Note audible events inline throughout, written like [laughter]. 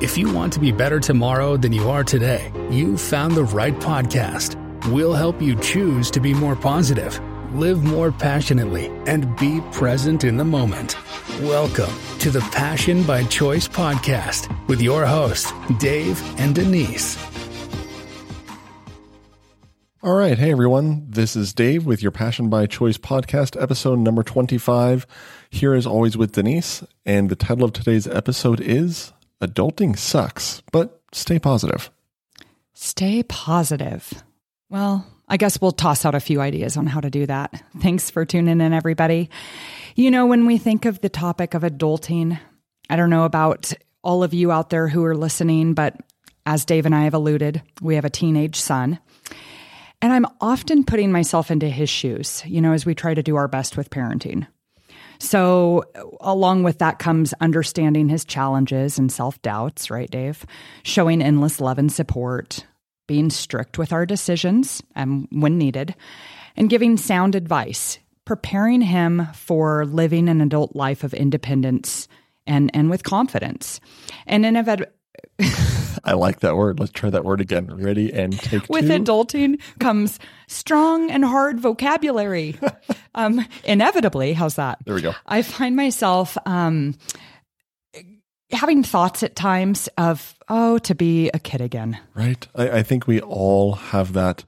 If you want to be better tomorrow than you are today, you've found the right podcast. We'll help you choose to be more positive, live more passionately, and be present in the moment. Welcome to the Passion by Choice podcast with your hosts, Dave and Denise. All right. Hey, everyone. This is Dave with your Passion by Choice podcast, episode number 25. Here, as always, with Denise. And the title of today's episode is Adulting Sucks, but Stay Positive. Stay positive. Well, I guess we'll toss out a few ideas on how to do that. Thanks for tuning in, everybody. You know, when we think of the topic of adulting, I don't know about all of you out there who are listening, but as Dave and I have alluded, we have a teenage son. And I'm often putting myself into his shoes, you know, as we try to do our best with parenting. So, along with that comes understanding his challenges and self doubts, right, Dave? Showing endless love and support, being strict with our decisions and when needed, and giving sound advice, preparing him for living an adult life of independence and, and with confidence. And innovative. [laughs] I like that word. Let's try that word again. Ready and take With two. adulting comes strong and hard vocabulary. [laughs] um, inevitably, how's that? There we go. I find myself um, having thoughts at times of, oh, to be a kid again. Right. I, I think we all have that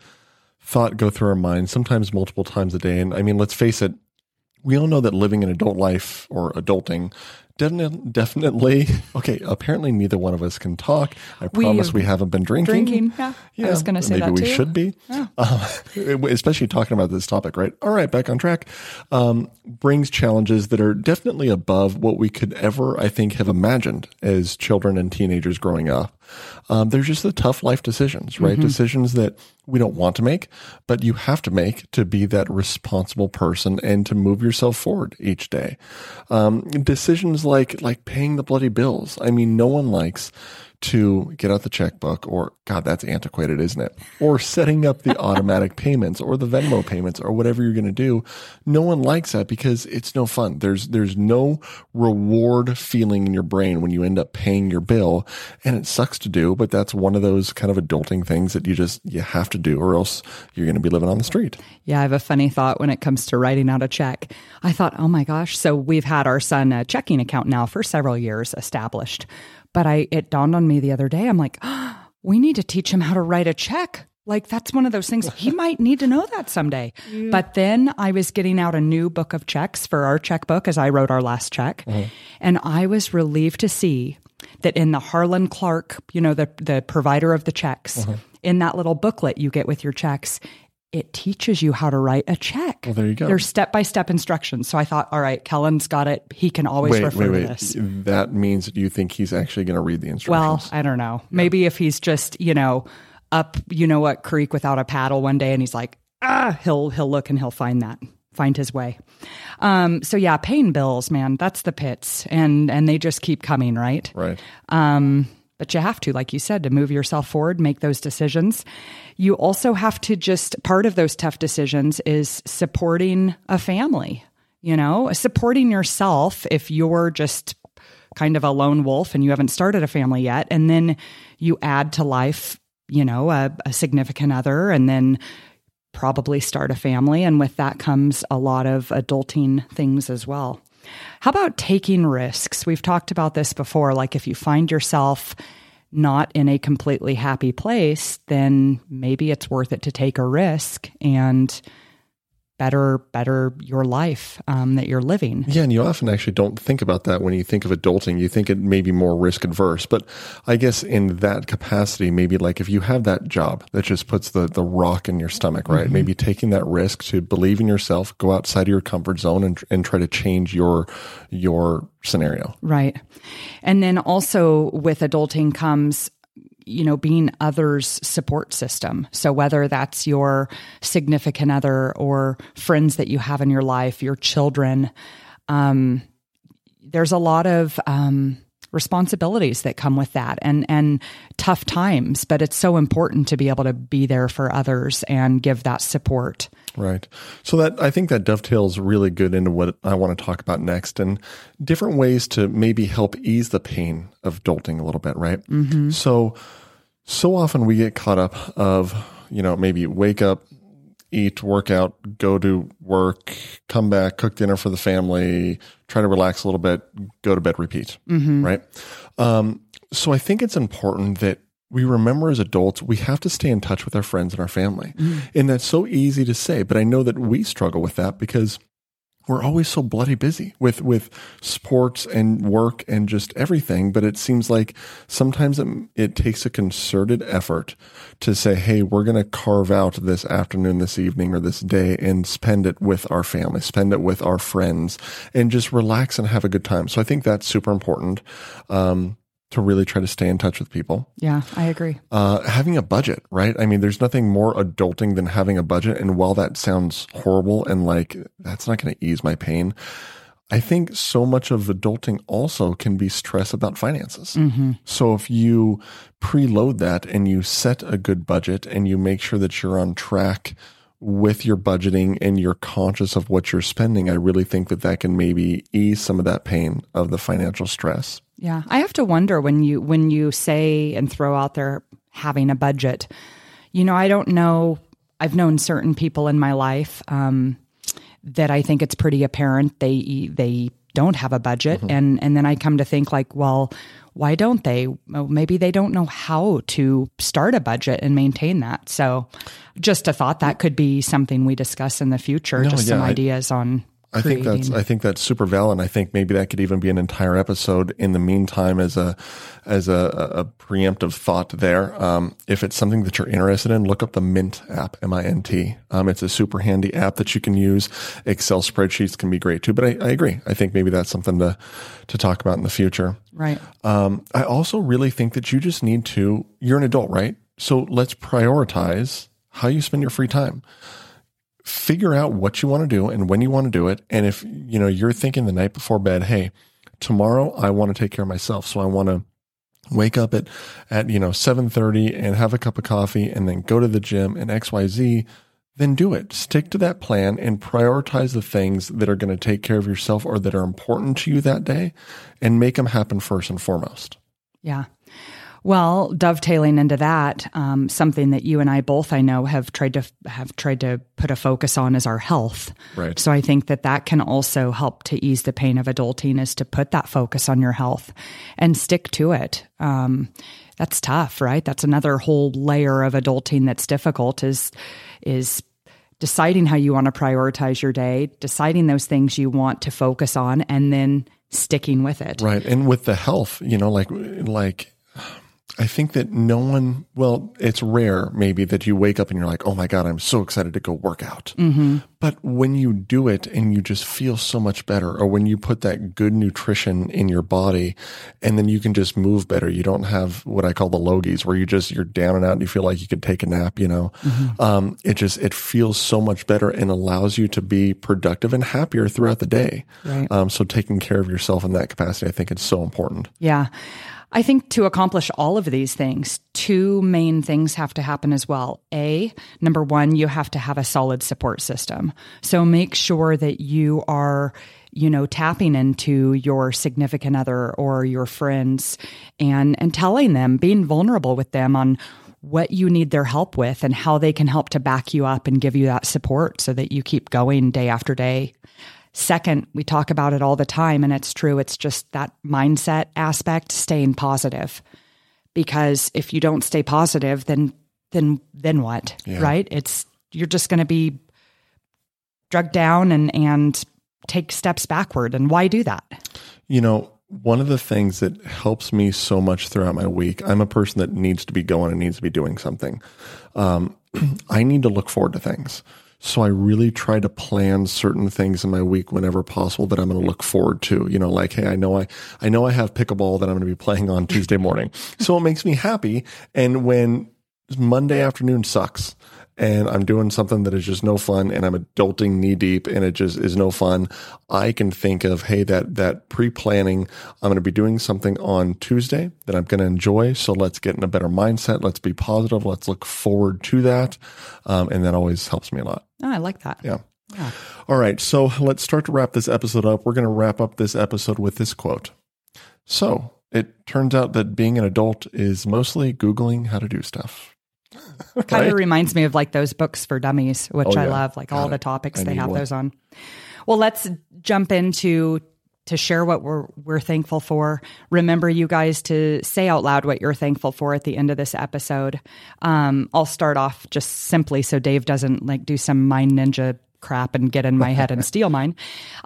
thought go through our minds, sometimes multiple times a day. And I mean, let's face it, we all know that living an adult life or adulting definitely, definitely. [laughs] Okay apparently neither one of us can talk. I promise we, haven't been drinking. Drinking, yeah. I was going to say maybe we too. should be. Uh, [laughs] especially talking about this topic right? All right back on track. Um, brings challenges that are definitely above what we could ever i think have imagined as children and teenagers growing up um, they're just the tough life decisions, right? Mm-hmm. Decisions that we don't want to make, but you have to make to be that responsible person and to move yourself forward each day. Um, decisions like like paying the bloody bills. I mean, no one likes to get out the checkbook or God, that's antiquated, isn't it? Or setting up the automatic payments or the Venmo payments or whatever you're going to do. No one likes that because it's no fun. There's, there's no reward feeling in your brain when you end up paying your bill and it sucks to do, but that's one of those kind of adulting things that you just, you have to do or else you're going to be living on the street. Yeah, I have a funny thought when it comes to writing out a check. I thought, oh my gosh, so we've had our son a checking account now for several years established. But I it dawned on me the other day. I'm like, oh, [gasps] we need to teach him how to write a check. Like that's one of those things he might need to know that someday. [laughs] But then I was getting out a new book of checks for our checkbook as I wrote our last check, uh-huh. and I was relieved to see that in the Harland Clarke, you know, the the provider of the checks, uh-huh. in that little booklet you get with your checks, it teaches you how to write a check. Well, there you go. There's step by step instructions. So I thought, all right, Kellen's got it. He can always Wait, refer wait, to this. That means that you think he's actually going to read the instructions. Well. I don't know. Maybe if he's just, you know, up, you know what, creek without a paddle one day and he's like, ah, he'll he'll look and he'll find that, find his way. Um, so yeah, paying bills, man, that's the pits. And and they just keep coming, right? right. Um, but you have to, like you said, to move yourself forward, make those decisions. You also have to just, part of those tough decisions is supporting a family, you know, supporting yourself if you're just kind of a lone wolf and you haven't started a family yet. And then you add to life, you know, a, a significant other and then probably start a family. And with that comes a lot of adulting things as well. How about taking risks? We've talked about this before. Like if you find yourself not in a completely happy place, then maybe it's worth it to take a risk and better better your life um, that you're living. Yeah, and you often actually don't think about that when you think of adulting. You think it may be more risk adverse, but I guess in that capacity, maybe like if you have that job that just puts the the rock in your stomach, right? Maybe taking that risk to believe in yourself, go outside of your comfort zone, and and try to change your your scenario. Right. And then also with adulting comes you know being others support system so whether that's your significant other or friends that you have in your life your children um, there's a lot of um, responsibilities that come with that and and tough times but it's so important to be able to be there for others and give that support Right. So that I think that dovetails really good into what I want to talk about next and different ways to maybe help ease the pain of adulting a little bit, right? Mm-hmm. So so often we get caught up of, you know, maybe wake up, eat, work out, go to work, come back, cook dinner for the family, try to relax a little bit, go to bed, repeat, mm-hmm. right? Um, so I think it's important that we remember as adults, we have to stay in touch with our friends and our family. Mm. And that's so easy to say, but I know that we struggle with that because we're always so bloody busy with, with sports and work and just everything. But it seems like sometimes it, it takes a concerted effort to say, Hey, we're going to carve out this afternoon, this evening, or this day and spend it with our family, spend it with our friends and just relax and have a good time. So I think that's super important. Um, to really try to stay in touch with people. Yeah, I agree. Uh, having a budget, right? I mean, there's nothing more adulting than having a budget. And while that sounds horrible and like that's not going to ease my pain, I think so much of adulting also can be stress about finances. Mm-hmm. So if you preload that and you set a good budget and you make sure that you're on track with your budgeting and you're conscious of what you're spending, I really think that that can maybe ease some of that pain of the financial stress. Yeah, I have to wonder when you when you say and throw out there having a budget. You know, I don't know. I've known certain people in my life um, that I think it's pretty apparent they they don't have a budget, mm-hmm. and and then I come to think like, well, why don't they? Well, maybe they don't know how to start a budget and maintain that. So, just a thought that could be something we discuss in the future. No, just yeah, some ideas I, on I think that's I think that's super valid. I think maybe that could even be an entire episode. In the meantime, as a as a, a preemptive thought there, um, if it's something that you're interested in, look up the Mint app, M I N T. Um, it's a super handy app that you can use. Excel spreadsheets can be great too. But I, I agree. I think maybe that's something to to talk about in the future. Right. Um, I also really think that you just need to. You're an adult, right? So let's prioritize how you spend your free time figure out what you want to do and when you want to do it. And if, you know, you're thinking the night before bed, Hey, tomorrow I want to take care of myself. So I want to wake up at, at, you know, 730 and have a cup of coffee and then go to the gym and XYZ, then do it. Stick to that plan and prioritize the things that are going to take care of yourself or that are important to you that day and make them happen first and foremost. Yeah. Well, dovetailing into that, um, something that you and I both, I know, have tried to have tried to put a focus on is our health. Right. So I think that that can also help to ease the pain of adulting is to put that focus on your health and stick to it. Um, that's tough, right? That's another whole layer of adulting that's difficult. Is is deciding how you want to prioritize your day, deciding those things you want to focus on, and then sticking with it. Right. And with the health, you know, like like I think that no one, well, it's rare maybe that you wake up and you're like, oh my God, I'm so excited to go work out. Mm-hmm. But when you do it and you just feel so much better, or when you put that good nutrition in your body and then you can just move better, you don't have what I call the logies where you just, you're down and out and you feel like you could take a nap, you know, mm-hmm. um, it just, it feels so much better and allows you to be productive and happier throughout the day. Right. Um, so taking care of yourself in that capacity, I think it's so important. Yeah. I think to accomplish all of these things, two main things have to happen as well. A, number one, you have to have a solid support system. So make sure that you are you know tapping into your significant other or your friends and and telling them being vulnerable with them on what you need their help with and how they can help to back you up and give you that support so that you keep going day after day Second, we talk about it all the time, and it's true. It's just that mindset aspect, staying positive. Because if you don't stay positive, then then then what? Yeah. Right? It's you're just going to be drugged down and and take steps backward. And why do that? You know, one of the things that helps me so much throughout my week, I'm a person that needs to be going and needs to be doing something. Um, [clears throat] I need to look forward to things. So I really try to plan certain things in my week whenever possible that I'm going to look forward to. You know, like, hey, I know I, I know I have pickleball that I'm going to be playing on Tuesday morning. so it makes me happy. And when Monday afternoon sucks and I'm doing something that is just no fun and I'm adulting knee deep and it just is no fun, I can think of, hey, that, that pre planning, I'm going to be doing something on Tuesday that I'm going to enjoy. So let's get in a better mindset. Let's be positive. Let's look forward to that. Um, and that always helps me a lot. Oh, I like that. Yeah. yeah. All right. So let's start to wrap this episode up. We're going to wrap up this episode with this quote. So it turns out that being an adult is mostly Googling how to do stuff. Right? Kind of reminds me of like those books for dummies, which oh, yeah. I love, like all the topics I they have one. those on. Well, let's jump into to share what we're we're thankful for. Remember, you guys, to say out loud what you're thankful for at the end of this episode. Um, I'll start off just simply so Dave doesn't like do some mind ninja crap and get in my head and [laughs] steal mine.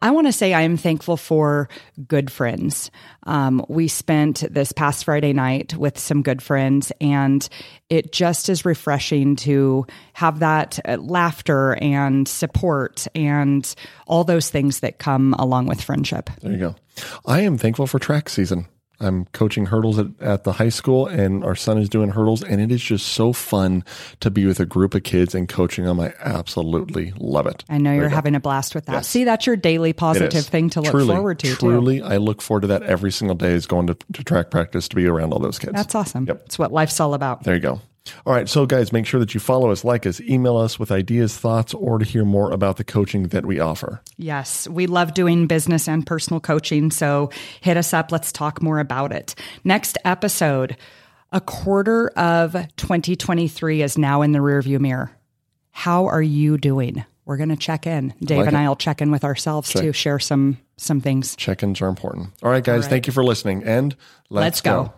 I want to say I am thankful for good friends. Um, we spent this past Friday night with some good friends, and it just is refreshing to have that uh, laughter and support and all those things that come along with friendship. There you go. I am thankful for track season. I'm coaching hurdles at, at, the high school and our son is doing hurdles and it is just so fun to be with a group of kids and coaching them. I absolutely love it. I know you're having a blast with that. Yes. See, that's your daily positive thing to look truly, forward to. Truly, too. I look forward to that every single day is going to, to track practice to be around all those kids. That's awesome. Yep. It's what life's all about. There you go. All right. So, guys, make sure that you follow us, like us, email us with ideas, thoughts, or to hear more about the coaching that we offer. Yes. We love doing business and personal coaching. So, hit us up. Let's talk more about it. Next episode a quarter of 2023 is now in the rearview mirror. How are you doing? We're going to check in. Dave like and I will check in with ourselves check. to share some some things. Check ins are important. All right, guys. All right. Thank you for listening. And let's, let's go. go.